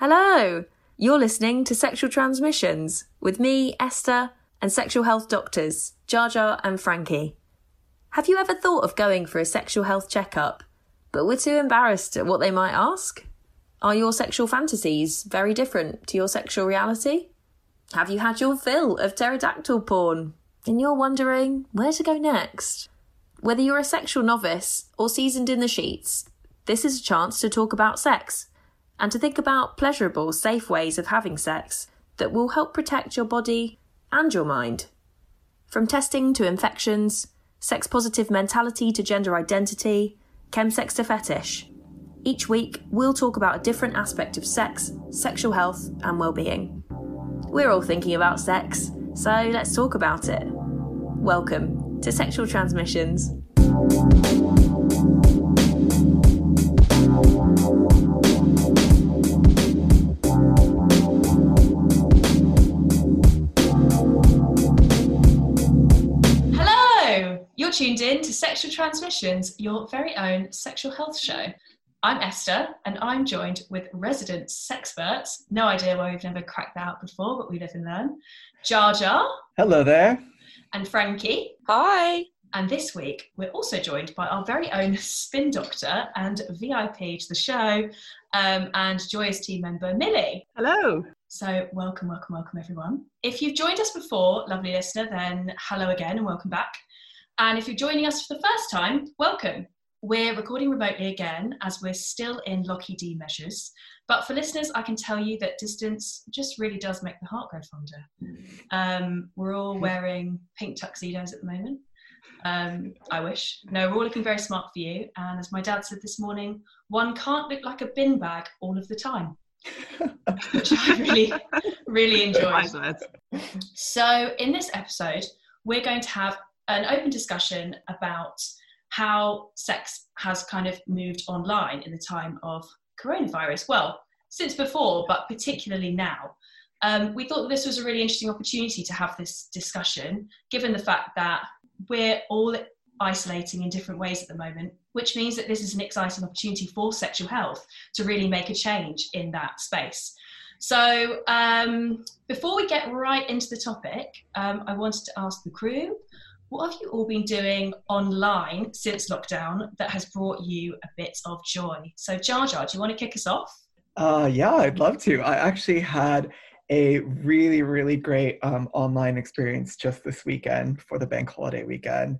Hello! You're listening to Sexual Transmissions with me, Esther, and sexual health doctors, Jar Jar and Frankie. Have you ever thought of going for a sexual health checkup, but were too embarrassed at what they might ask? Are your sexual fantasies very different to your sexual reality? Have you had your fill of pterodactyl porn? And you're wondering where to go next? Whether you're a sexual novice or seasoned in the sheets, this is a chance to talk about sex and to think about pleasurable, safe ways of having sex that will help protect your body and your mind. From testing to infections, sex positive mentality to gender identity, chemsex to fetish. Each week, we'll talk about a different aspect of sex, sexual health, and well-being. We're all thinking about sex, so let's talk about it. Welcome to Sexual Transmissions. Tuned in to Sexual Transmissions, your very own sexual health show. I'm Esther, and I'm joined with resident sexperts. No idea why we've never cracked that out before, but we live and learn. Jar Jar Hello there. and Frankie. Hi. And this week, we're also joined by our very own spin doctor and VIP to the show, um, and Joyous team member Millie. Hello. So, welcome, welcome, welcome, everyone. If you've joined us before, lovely listener, then hello again and welcome back. And if you're joining us for the first time, welcome. We're recording remotely again as we're still in Lockie D measures. But for listeners, I can tell you that distance just really does make the heart grow fonder. Um, we're all wearing pink tuxedos at the moment. Um, I wish. No, we're all looking very smart for you. And as my dad said this morning, one can't look like a bin bag all of the time, which I really, really enjoyed. So, in this episode, we're going to have an open discussion about how sex has kind of moved online in the time of coronavirus. Well, since before, but particularly now. Um, we thought this was a really interesting opportunity to have this discussion, given the fact that we're all isolating in different ways at the moment, which means that this is an exciting opportunity for sexual health to really make a change in that space. So, um, before we get right into the topic, um, I wanted to ask the crew what have you all been doing online since lockdown that has brought you a bit of joy? So, Jar Jar, do you want to kick us off? Uh, yeah, I'd love to. I actually had a really, really great um, online experience just this weekend for the bank holiday weekend.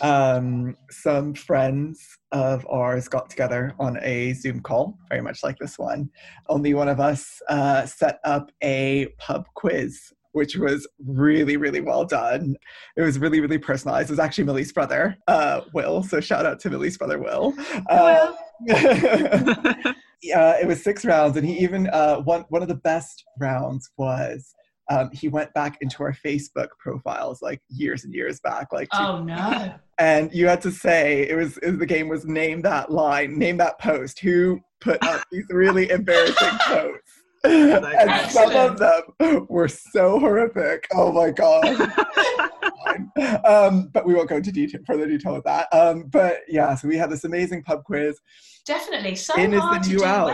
Um, some friends of ours got together on a Zoom call, very much like this one. Only one of us uh, set up a pub quiz which was really, really well done. It was really, really personalized. It was actually Millie's brother, uh, Will. So shout out to Millie's brother, Will. Uh, yeah, it was six rounds, and he even uh, one one of the best rounds was um, he went back into our Facebook profiles like years and years back, like two- Oh, no. and you had to say it was it, the game was name that line, name that post. Who put up these really embarrassing posts? And some of them were so horrific. Oh my god. um, but we won't go into detail, further detail with that. Um, but yeah, so we had this amazing pub quiz. Definitely. So In is hard the to do out.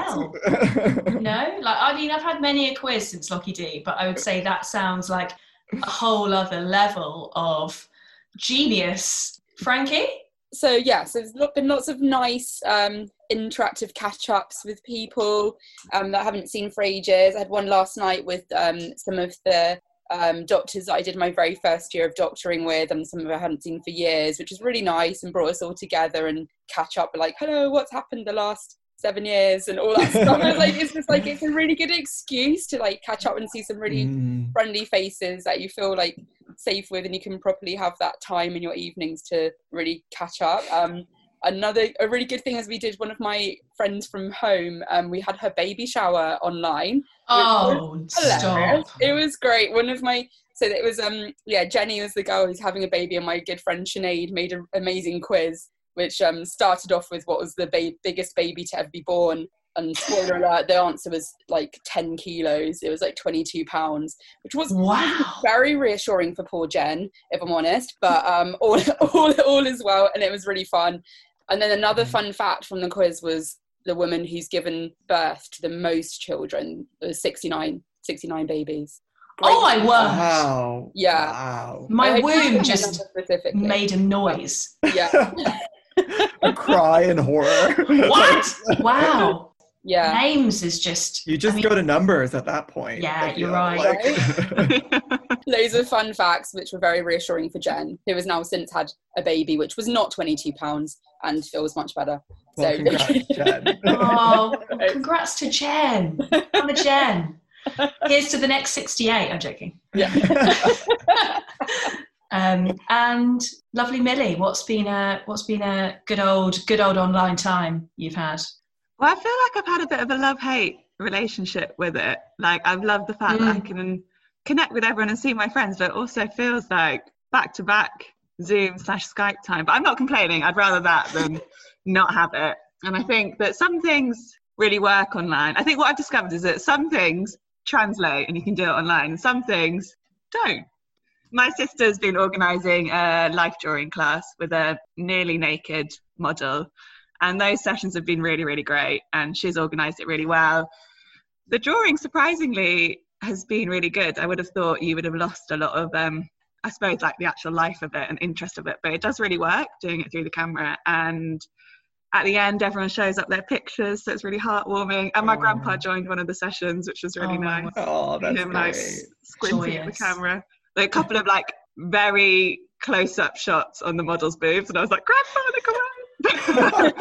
well. No, like I mean, I've had many a quiz since Locky D, but I would say that sounds like a whole other level of genius. Frankie? So yeah, so there's lo- been lots of nice um, interactive catch-ups with people um, that I haven't seen for ages. I had one last night with um, some of the um, doctors that I did my very first year of doctoring with, and some of them I hadn't seen for years, which was really nice and brought us all together and catch up. Like, hello, what's happened the last seven years and all that stuff. I was like, it's just like it's a really good excuse to like catch up and see some really Mm. friendly faces that you feel like safe with and you can properly have that time in your evenings to really catch up um another a really good thing is we did one of my friends from home um we had her baby shower online Oh, stop. it was great one of my so it was um yeah jenny was the girl who's having a baby and my good friend Sinead made an amazing quiz which um started off with what was the ba- biggest baby to ever be born and spoiler alert the answer was like 10 kilos it was like 22 pounds which was Wow. very reassuring for poor Jen, if I'm honest. But um, all, all, all is well, and it was really fun. And then another Mm. fun fact from the quiz was the woman who's given birth to the most children, 69, 69 babies. Great oh my word! Wow. Yeah. Wow. My womb just made a noise. Yeah. a cry in horror. What? wow. Yeah. Names is just. You just I mean, go to numbers at that point. Yeah, you're right. Like... Loads of fun facts, which were very reassuring for Jen, who has now since had a baby, which was not 22 pounds and feels much better. Well, so, congrats, Jen. oh, congrats to Jen. I'm a Jen. Here's to the next 68. I'm joking. Yeah. um, and lovely Millie, what's been a what's been a good old good old online time you've had? Well, I feel like I've had a bit of a love hate relationship with it. Like I've loved the fact mm. that I mm. can connect with everyone and see my friends, but also feels like back to back Zoom slash Skype time. But I'm not complaining. I'd rather that than not have it. And I think that some things really work online. I think what I've discovered is that some things translate and you can do it online. and Some things don't. My sister's been organising a life drawing class with a nearly naked model, and those sessions have been really, really great. And she's organised it really well. The drawing, surprisingly, has been really good. I would have thought you would have lost a lot of, um, I suppose, like the actual life of it and interest of it, but it does really work doing it through the camera. And at the end, everyone shows up their pictures, so it's really heartwarming. And my oh. grandpa joined one of the sessions, which was really oh, nice. Oh, that's Him, like, squinting at the camera. Like, a couple of like very close-up shots on the model's boobs, and I was like, "Grandpa, look away!" I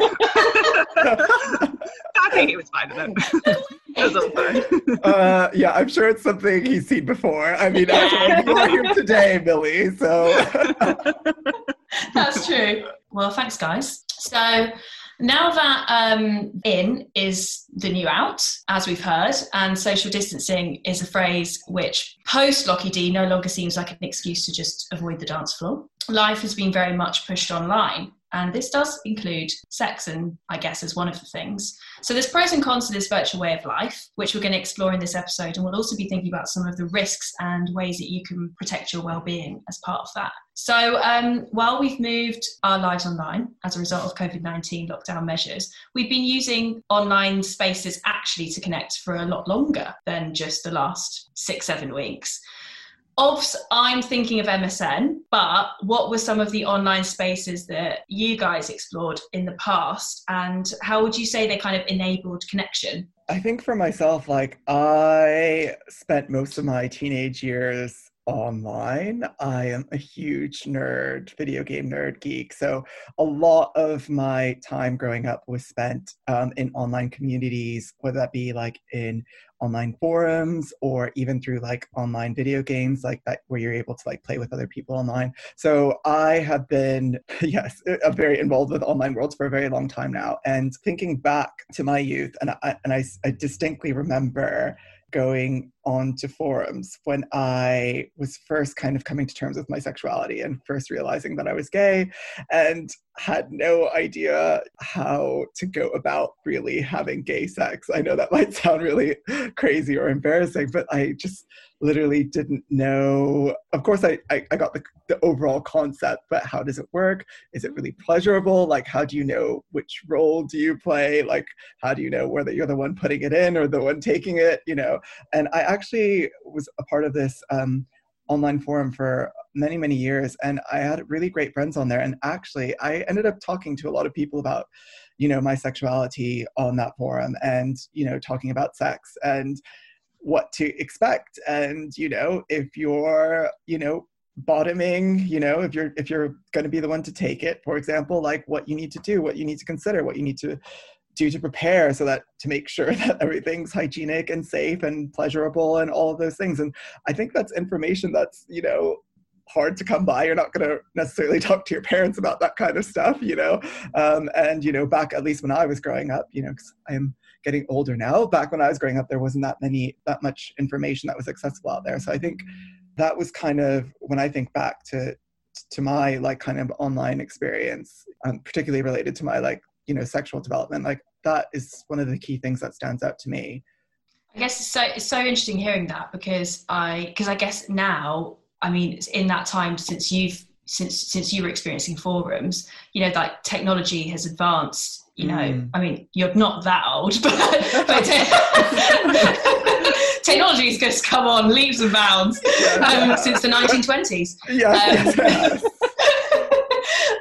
think he was fine with it. it was fine. uh, yeah, I'm sure it's something he's seen before. I mean, actually, you're here today, Millie. So that's true. Well, thanks, guys. So now that um, in is the new out, as we've heard, and social distancing is a phrase which post Lockie D no longer seems like an excuse to just avoid the dance floor. Life has been very much pushed online. And this does include sex, and I guess as one of the things. So there's pros and cons to this virtual way of life, which we're going to explore in this episode. And we'll also be thinking about some of the risks and ways that you can protect your well-being as part of that. So um, while we've moved our lives online as a result of COVID-19 lockdown measures, we've been using online spaces actually to connect for a lot longer than just the last six, seven weeks. Obs, I'm thinking of MSN, but what were some of the online spaces that you guys explored in the past, and how would you say they kind of enabled connection? I think for myself, like I spent most of my teenage years online. I am a huge nerd, video game nerd geek. So a lot of my time growing up was spent um, in online communities, whether that be like in online forums or even through like online video games like that where you're able to like play with other people online so i have been yes very involved with online worlds for a very long time now and thinking back to my youth and i and i, I distinctly remember going onto forums when I was first kind of coming to terms with my sexuality and first realizing that I was gay and had no idea how to go about really having gay sex. I know that might sound really crazy or embarrassing, but I just literally didn't know. Of course, I, I, I got the, the overall concept, but how does it work? Is it really pleasurable? Like, how do you know which role do you play? Like, how do you know whether you're the one putting it in or the one taking it? You know, and I actually was a part of this um, online forum for many many years and i had really great friends on there and actually i ended up talking to a lot of people about you know my sexuality on that forum and you know talking about sex and what to expect. And you know if you're you know bottoming you know if you're if you're going to be the one to take it for example like what you need to do what you need to consider what you need to do to prepare so that to make sure that everything's hygienic and safe and pleasurable and all of those things. And i think that's information that's you know hard to come by. You're not going to necessarily talk to your parents about that kind of stuff you know? Um, and you know back at least when i was growing up you know because i'm getting older now back when i was growing up there wasn't that many that much information that was accessible out there. So i think that was kind of when i think back to to my like kind of online experience um, particularly related to my like you know sexual development like that is one of the key things that stands out to me i guess it's so it's so interesting hearing that because i because i guess now i mean in that time since you've since since you were experiencing forums you know like technology has advanced you know, mm. I mean, you're not that old, but, but technology has just come on leaps and bounds um, since the 1920s. Yeah. Um,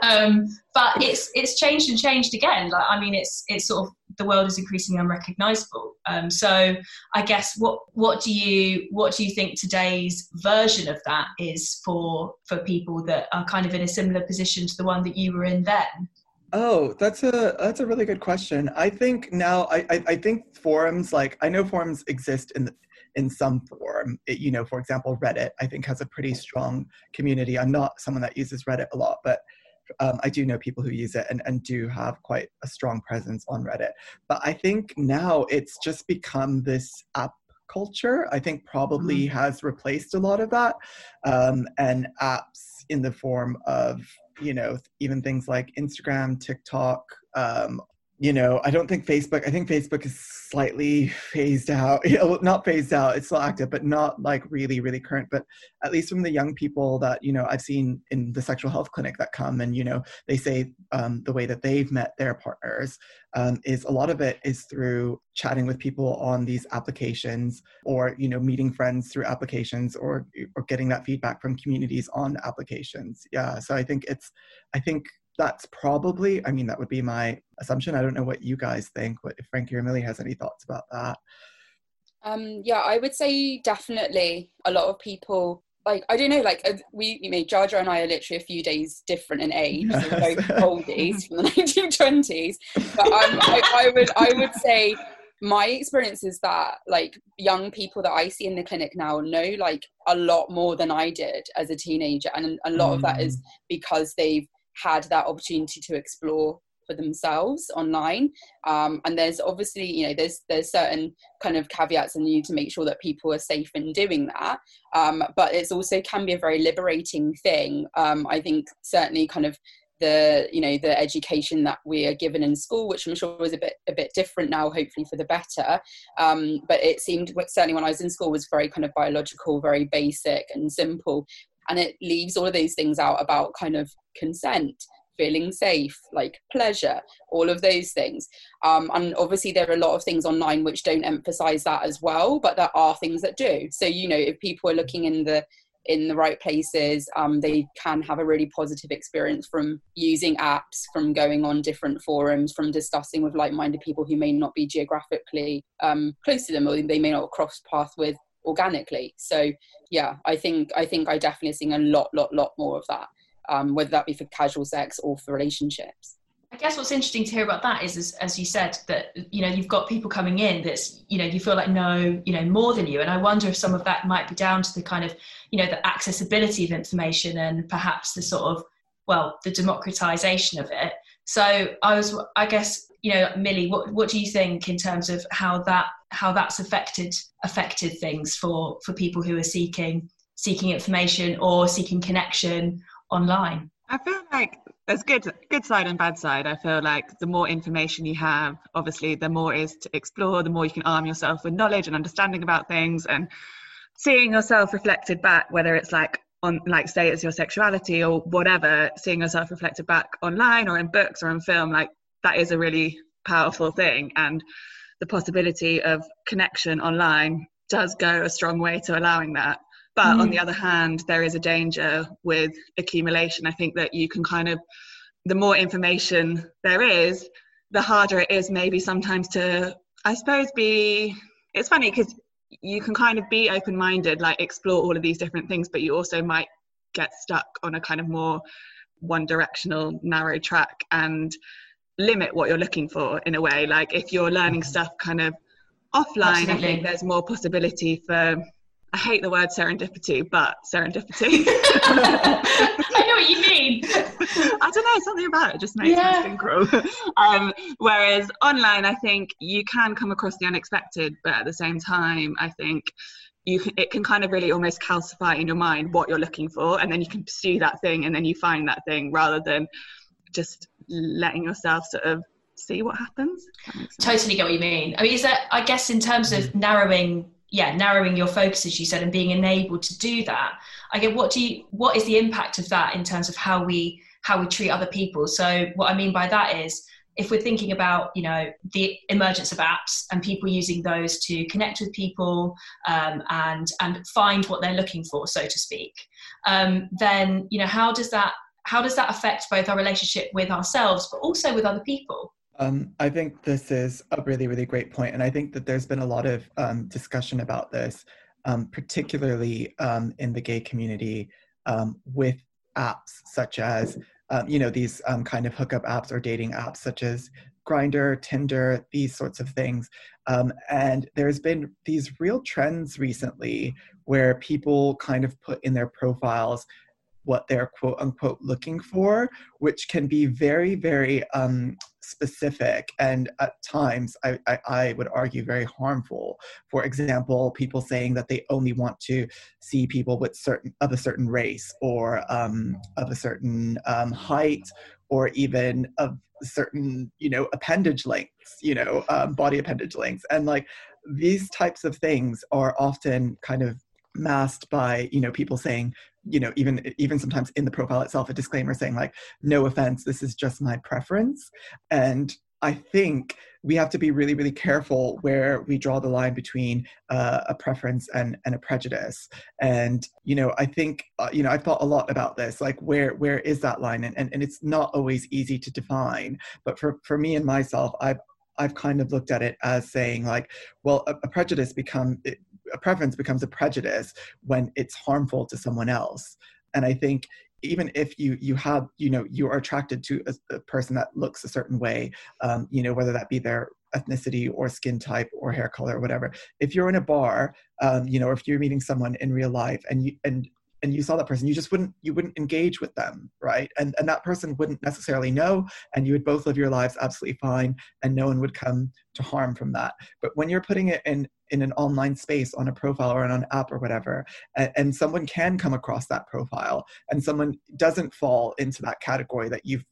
um, but it's it's changed and changed again. Like I mean, it's it's sort of the world is increasingly unrecognizable. Um, so I guess what what do you what do you think today's version of that is for for people that are kind of in a similar position to the one that you were in then? Oh, that's a that's a really good question. I think now I, I, I think forums like I know forums exist in the, in some form. It, you know, for example, Reddit I think has a pretty strong community. I'm not someone that uses Reddit a lot, but um, I do know people who use it and, and do have quite a strong presence on Reddit. But I think now it's just become this app culture. I think probably mm-hmm. has replaced a lot of that. Um, and apps in the form of, you know, even things like Instagram, TikTok, um, you know, I don't think Facebook, I think Facebook is slightly phased out, not phased out, it's still active, but not like really, really current. But at least from the young people that, you know, I've seen in the sexual health clinic that come and, you know, they say um, the way that they've met their partners um, is a lot of it is through chatting with people on these applications or, you know, meeting friends through applications or, or getting that feedback from communities on applications. Yeah. So I think it's, I think that's probably i mean that would be my assumption i don't know what you guys think what if frankie or millie has any thoughts about that um yeah i would say definitely a lot of people like I don't know, like uh, we, you know, Jar Jar and I are literally a few days different in age, yes. so both oldies from the 1920s. But um, I, I, would, I would say my experience is that like young people that I see in the clinic now know like a lot more than I did as a teenager, and a lot mm. of that is mm. because they've had that opportunity to explore for themselves online. Um, and there's obviously you know there's there's certain kind of caveats and you need to make sure that people are safe in doing that. Um, but it's also can be a very liberating thing. Um, i think certainly kind of the you know the education that we are given in school which i'm sure was a bit a bit different now hopefully for the better. Um, but it seemed certainly when i was in school was very kind of biological very basic and simple and it leaves all of those things out about kind of consent feeling safe like pleasure all of those things. Um, and obviously there are a lot of things online which don't emphasize that as well but there are things that do. So you know if people are looking in the in the right places um, they can have a really positive experience from using apps from going on different forums from discussing with like-minded people who may not be geographically um, close to them or they may not cross path with organically so yeah i think i think i definitely seeing a lot lot lot more of that um, whether that be for casual sex or for relationships. I guess what's interesting to hear about that is, is, as you said, that you know you've got people coming in that's you know you feel like know you know more than you, and I wonder if some of that might be down to the kind of you know the accessibility of information and perhaps the sort of well the democratization of it. So I was, I guess, you know, Millie, what what do you think in terms of how that how that's affected affected things for for people who are seeking seeking information or seeking connection online? I feel like there's good good side and bad side. I feel like the more information you have, obviously, the more is to explore, the more you can arm yourself with knowledge and understanding about things and seeing yourself reflected back, whether it's like on like say it's your sexuality or whatever, seeing yourself reflected back online or in books or in film, like that is a really powerful thing. And the possibility of connection online does go a strong way to allowing that. But mm. on the other hand, there is a danger with accumulation. I think that you can kind of, the more information there is, the harder it is maybe sometimes to, I suppose, be. It's funny because you can kind of be open minded, like explore all of these different things, but you also might get stuck on a kind of more one directional, narrow track and limit what you're looking for in a way. Like if you're learning mm-hmm. stuff kind of offline, Absolutely. I think there's more possibility for I hate the word serendipity, but serendipity. I know what you mean. I don't know, something about it just makes yeah. me synchro. um, whereas online, I think you can come across the unexpected, but at the same time, I think you can, it can kind of really almost calcify in your mind what you're looking for, and then you can pursue that thing, and then you find that thing rather than just letting yourself sort of see what happens. Totally get what you mean. I mean, is that I guess in terms of narrowing yeah narrowing your focus as you said and being enabled to do that i get what do you what is the impact of that in terms of how we how we treat other people so what i mean by that is if we're thinking about you know the emergence of apps and people using those to connect with people um, and and find what they're looking for so to speak um, then you know how does that how does that affect both our relationship with ourselves but also with other people um, I think this is a really, really great point, and I think that there's been a lot of um, discussion about this, um, particularly um, in the gay community, um, with apps such as um, you know these kind of hookup apps or dating apps such as Grindr, Tinder, these sorts of things. And there's been these real trends recently where people kind of put in their profiles what they're quote unquote looking for, which can be very, very um, specific and at times I, I, I, would argue very harmful. For example, people saying that they only want to see people with certain of a certain race or um, of a certain um, height or even of certain you know appendage lengths you know um, body appendage lengths and like these types of things are often kind of masked by you know people saying you know even even sometimes in the profile itself a disclaimer saying like no offense this is just my preference. And i think we have to be really really careful where we draw the line between uh, a preference and and a prejudice. And you know i think uh, you know i've thought a lot about this like where where is that line? And, and and it's not always easy to define. But for for me and myself i've I've kind of looked at it as saying like, well, a, a prejudice become a preference becomes a prejudice when it's harmful to someone else. And I think even if you you have you know you are attracted to a, a person that looks a certain way, um, you know whether that be their ethnicity or skin type or hair color or whatever. If you're in a bar, um, you know, if you're meeting someone in real life and you and and you saw that person you just wouldn't you wouldn't engage with them right and and that person wouldn't necessarily know and you would both live your lives absolutely fine and no one would come to harm from that. But when you're putting it in in an online space on a profile or on an app or whatever and, and, someone can come across that profile and someone doesn't fall into that category that you've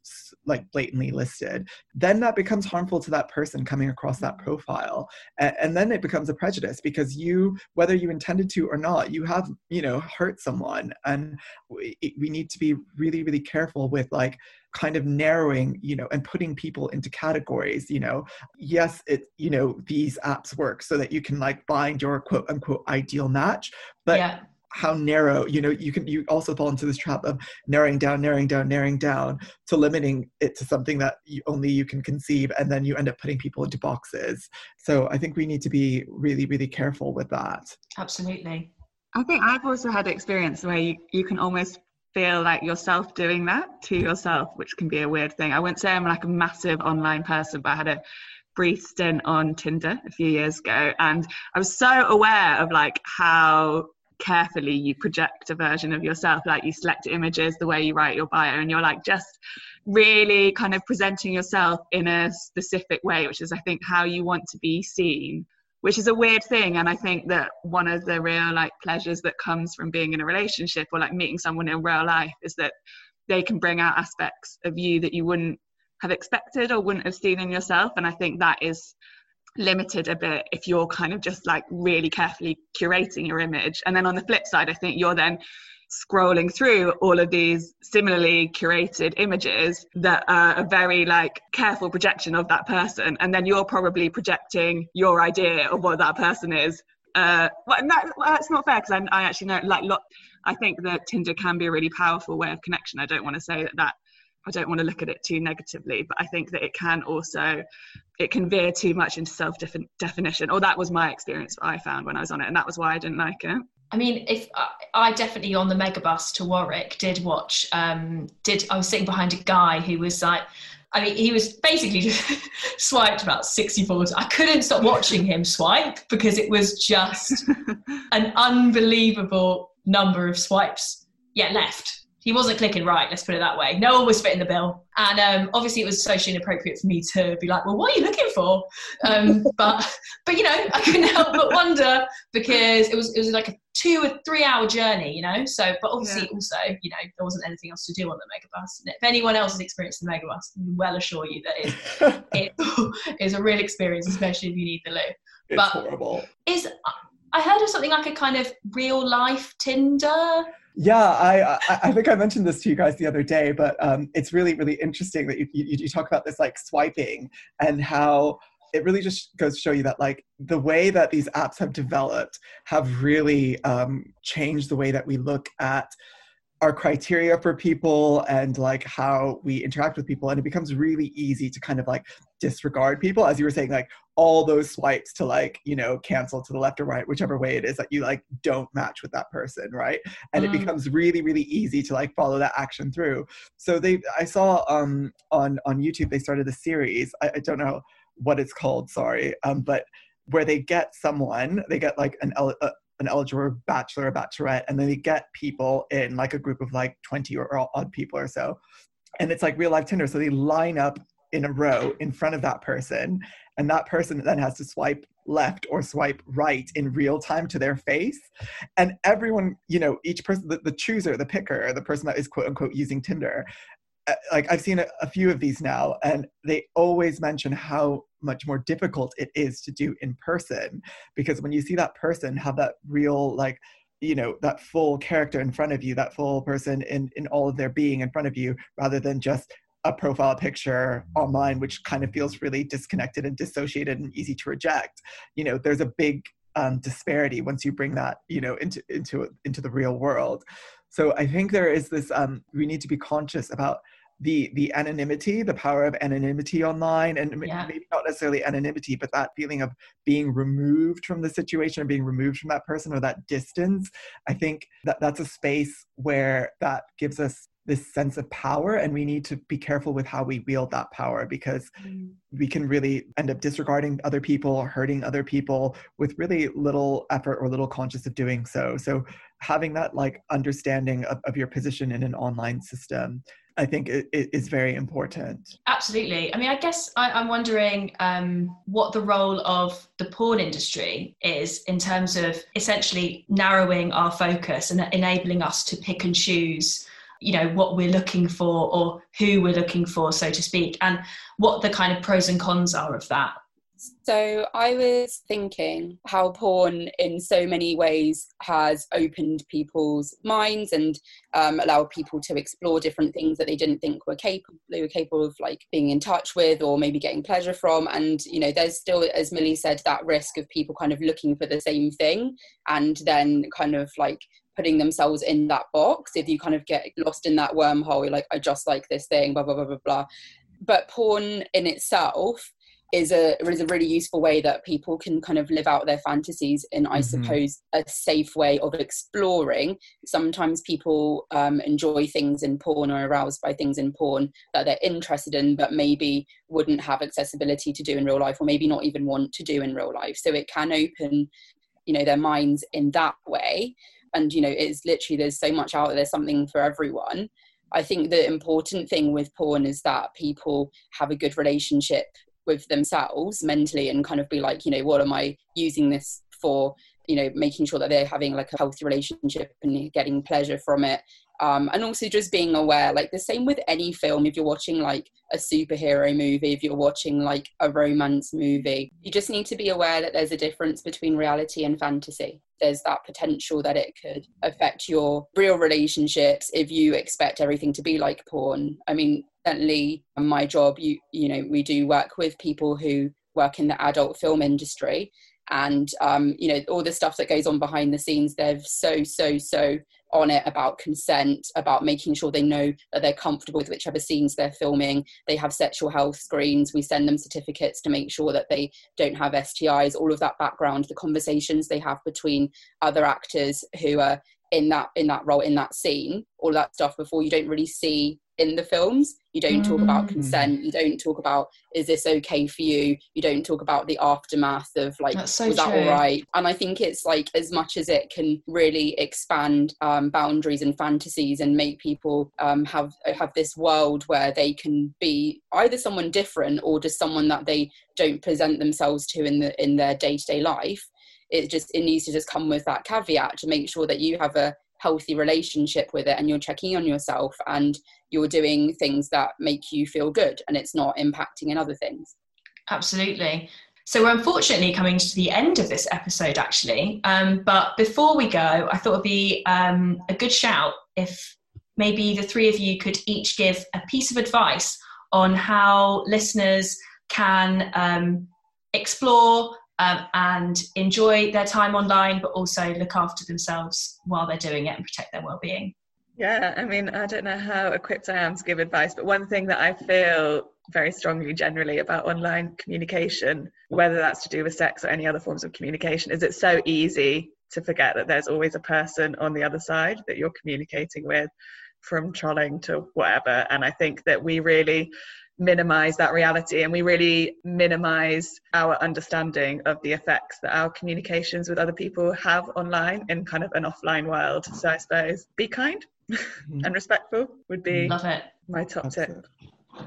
like blatantly listed then that becomes harmful to that person coming across that mm-hmm. profile. And, and then it becomes a prejudice because you whether you intended to or not you have you know hurt someone. And we, we need to be really really careful with like kind of narrowing you know and putting people into categories you know. Yes it you know these apps work so that you can like find your quote unquote ideal match but yeah. how narrow you know you can you also fall into this trap of narrowing down narrowing down narrowing down to limiting it to something that you, only you can conceive and then you end up putting people into boxes. So i think we need to be really really careful with that. Absolutely. I think I've also had experience where you, you can almost feel like yourself doing that to yourself, which can be a weird thing. I wouldn't say I'm like a massive online person, but I had a brief stint on Tinder a few years ago, and I was so aware of like how carefully you project a version of yourself like you select images the way you write your bio and you're like just really kind of presenting yourself in a specific way which is i think how you want to be seen which is a weird thing and i think that one of the real like pleasures that comes from being in a relationship or like meeting someone in real life is that they can bring out aspects of you that you wouldn't have expected or wouldn't have seen in yourself and i think that is limited a bit if you're kind of just like really carefully curating your image. And then on the flip side i think you're then scrolling through all of these similarly curated images that are a very like careful projection of that person and then you're probably projecting your idea of what that person is uh well, that, well, that's not fair because I, I, actually know like lot i think that tinder can be a really powerful way of connection i don't want to say that that I don't want to look at it too negatively, but I think that it can also it can veer too much into self definition. Or that was my experience I found when I was on it, and that was why I didn't like it. I mean, if I, I definitely on the megabus to Warwick did watch, um, did I was sitting behind a guy who was like, I mean, he was basically just swiped about 64 times. I couldn't stop watching him swipe because it was just an unbelievable number of swipes. Yeah, left he wasn't clicking right. Let's put it that way. No one was fitting the bill, and um, obviously it was socially inappropriate for me to be like, "Well, what are you looking for?" Um, but but you know, I couldn't help but wonder because it was it was like a two or three hour journey, you know. So, but obviously yeah. also, you know, there wasn't anything else to do on the megabus. And if anyone else has experienced the megabus, I can well assure you that it, it is a real experience, especially if you need the loo. It's but horrible. Is I heard of something like a kind of real life Tinder Yeah, I, I, I think I mentioned this to you guys the other day, but um, it's really really interesting that you, you you talk about this like swiping and how it really just goes to show you that like the way that these apps have developed have really um, changed the way that we look at our criteria for people and like how we interact with people. And it becomes really easy to kind of like disregard people as you were saying like all those swipes to like you know cancel to the left or right whichever way it is that you like don't match with that person right? And mm. it becomes really really easy to like follow that action through. So they i saw um on on youtube they started a series. I, I don't know what it's called sorry um but where they get someone they get like an uh, an eligible bachelor or bachelorette and then they get people in like a group of like 20 or odd people or so. And it's like real life tinder so they line up in a row in front of that person and that person then has to swipe left or swipe right in real time to their face. And everyone you know each person the, the chooser the picker the person that is quote unquote using tinder like I've seen a, a, few of these now, and they always mention how much more difficult it is to do in person because when you see that person have that real like you know that full character in front of you that full person in in all of their being in front of you rather than just a profile picture online which kind of feels really disconnected and dissociated and easy to reject you know there's a big um, disparity once you bring that you know into into into the real world. So i think there is this um, we need to be conscious about the the anonymity the power of anonymity online and yeah. maybe not necessarily anonymity but that feeling of being removed from the situation or being removed from that person or that distance i think that that's a space where that gives us this sense of power and we need to be careful with how we wield that power because mm. we can really end up disregarding other people hurting other people with really little effort or little conscious of doing so so having that like understanding of, of your position in an online system I think it, is very important. Absolutely. I mean, I guess I, am wondering um, what the role of the porn industry is in terms of essentially narrowing our focus and enabling us to pick and choose you know what we're looking for or who we're looking for so to speak and what the kind of pros and cons are of that so I was thinking how porn, in so many ways, has opened people's minds and um, allowed people to explore different things that they didn't think were capable. They were capable of like being in touch with, or maybe getting pleasure from. And you know, there's still, as Millie said, that risk of people kind of looking for the same thing, and then kind of like putting themselves in that box. If you kind of get lost in that wormhole, like, I just like this thing, blah blah blah blah blah. But porn in itself is a is a really useful way that people can kind of live out their fantasies in i mm-hmm. suppose a safe way of exploring. Sometimes people um, enjoy things in porn or aroused by things in porn that they're interested in but maybe wouldn't have accessibility to do in real life or maybe not even want to do in real life. So it can open you know their minds in that way. And you know it's literally there's so much out there there's something for everyone. I think the important thing with porn is that people have a good relationship with themselves mentally and kind of be like you know what am i using this for? You know making sure that they're having like a healthy relationship and getting pleasure from it. Um, and also just being aware like the same with any film. If you're watching like a superhero movie if you're watching like a romance movie you just need to be aware that there's a difference between reality and fantasy. There's that potential that it could affect your real relationships if you expect everything to be like porn. I mean certainly my job you you know we do work with people who work in the adult film industry. And um, you know all the stuff that goes on behind the scenes they're so so so on it about consent about making sure they know that they're comfortable with whichever scenes they're filming. They have sexual health screens. We send them certificates to make sure that they don't have stis all of that background the conversations they have between other actors who are in that in that role in that scene all that stuff before you don't really see in the films you don't talk about mm. consent you don't talk about is this okay for you you don't talk about the aftermath of like so was true. that all right and i think it's like as much as it can really expand um, boundaries and fantasies and make people um, have have this world where they can be either someone different or just someone that they don't present themselves to in the in their day-to-day life it just it needs to just come with that caveat to make sure that you have a healthy relationship with it and you're checking on yourself and you're doing things that make you feel good and it's not impacting in other things absolutely So we're unfortunately coming to the end of this episode, actually. Um, but before we go, I thought it'd be um, a good shout if maybe the three of you could each give a piece of advice on how listeners can um, explore um, and enjoy their time online, but also look after themselves while they're doing it and protect their well-being. Yeah, I mean, I don't know how equipped I am to give advice, but one thing that I feel very strongly generally about online communication, whether that's to do with sex or any other forms of communication, is it's so easy to forget that there's always a person on the other side that you're communicating with from trolling to whatever. And I think that we really minimize that reality and we really minimize our understanding of the effects that our communications with other people have online in kind of an offline world. So I suppose be kind. And respectful would be Love it. my top tip.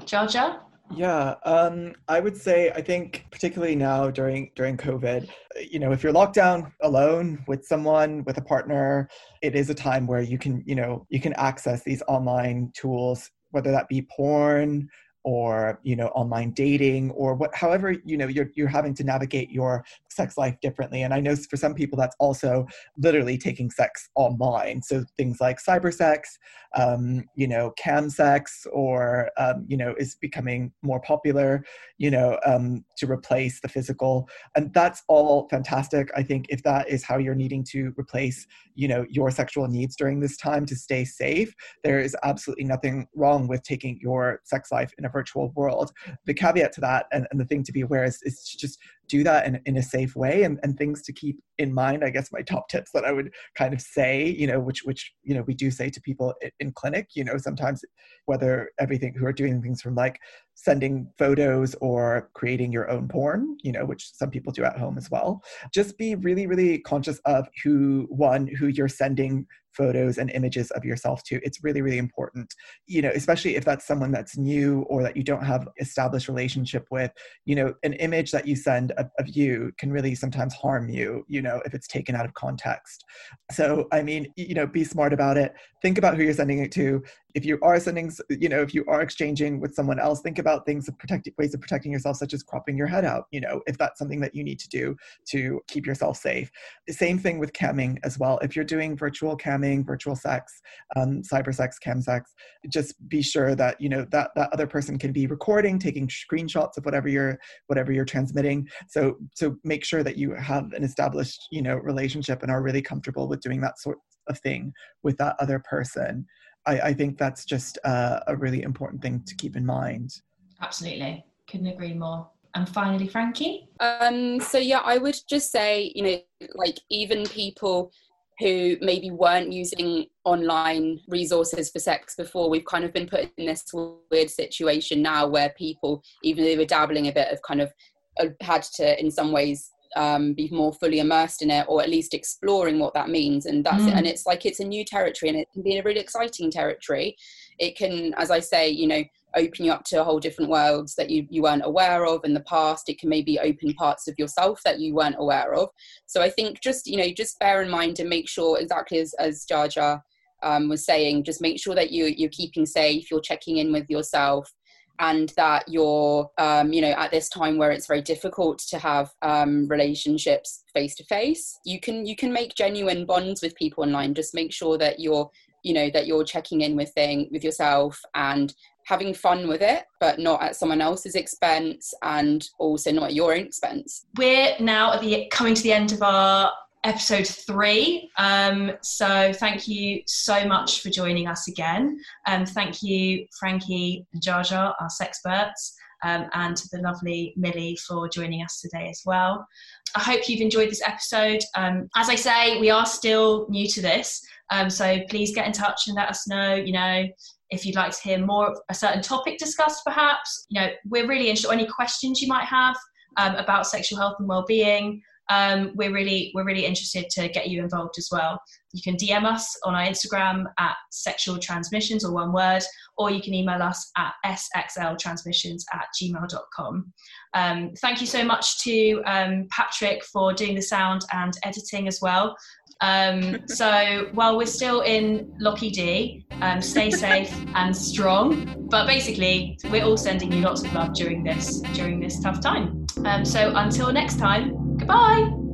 Jar Jar? Yeah, um, I would say I think particularly now during during COVID, you know, if you're locked down alone with someone with a partner, it is a time where you can, you know, you can access these online tools, whether that be porn, or you know online dating or what however you know you're you're having to navigate your sex life differently and i know for some people that's also literally taking sex online. So things like cyber sex um, you know cam sex or um, you know is becoming more popular you know um, to replace the physical. And that's all fantastic. I think if that is how you're needing to replace you know your sexual needs during this time to stay safe there is absolutely nothing wrong with taking your sex life in a virtual world. The caveat to that and, and the thing to be aware is, is just do that in, in a safe way and, and things to keep in mind i guess my top tips that i would kind of say you know which which you know we do say to people in, in clinic you know sometimes whether everything who are doing things from like sending photos or creating your own porn, you know, which some people do at home as well. Just be really, really conscious of who, one, who you're sending photos and images of yourself too. It's really, really important, you know, especially if that's someone that's new or that you don't have established relationship with, you know, an image that you send of, of you can really sometimes harm you, you know, if it's taken out of context. So, I mean, you know, be smart about it. Think about who you're sending it to. If you are sending, you know, if you are exchanging with someone else, think about things of protecting ways of protecting yourself, such as cropping your head out, you know, if that's something that you need to do to keep yourself safe. The same thing with camming as well. If you're doing virtual camming, virtual sex, um, cyber sex, cam sex. Just be sure that you know that that other person can be recording, taking screenshots of whatever you're whatever you're transmitting. So so make sure that you have an established you know relationship and are really comfortable with doing that sort of thing with that other person. I, I think that's just uh, a really important thing to keep in mind. Absolutely, couldn't agree more. And finally, Frankie. Um, so yeah, I would just say, you know, like even people who maybe weren't using online resources for sex before we've kind of been put in this weird situation now where people even though they were dabbling a bit of kind of uh, had to in some ways um, be more fully immersed in it or at least exploring what that means and that's mm. it and it's like it's a new territory and it can be a really exciting territory it can as i say you know open you up to a whole different worlds that you, you weren't aware of in the past. It can maybe open parts of yourself that you weren't aware of. So I think just, you know, just bear in mind and make sure exactly as, as Jar Jar um, was saying, just make sure that you, you're keeping safe, you're checking in with yourself and that you're um, you know at this time where it's very difficult to have um, relationships face to face you can you can make genuine bonds with people online just make sure that you're you know that you're checking in with thing with yourself and having fun with it, but not at someone else's expense and also not at your own expense. We're now at the coming to the end of our episode three. Um, so thank you so much for joining us again. Um, thank you, Frankie and Jar, our sexperts. Um, and to the lovely Millie for joining us today as well. I hope you've enjoyed this episode. Um, as I say, we are still new to this, um, so please get in touch and let us know, you know, if you'd like to hear more of a certain topic discussed, perhaps, you know, we're really interested. Any questions you might have um, about sexual health and well-being, um, we're really we're really interested to get you involved as well. You can DM us on our Instagram at sexual transmissions or one word, or you can email us at sxltransmissions at gmail.com. Um, thank you so much to um, Patrick for doing the sound and editing as well. Um, so while we're still in Locky D, um, stay safe and strong. But basically, we're all sending you lots of love during this during this tough time. Um, so until next time, goodbye.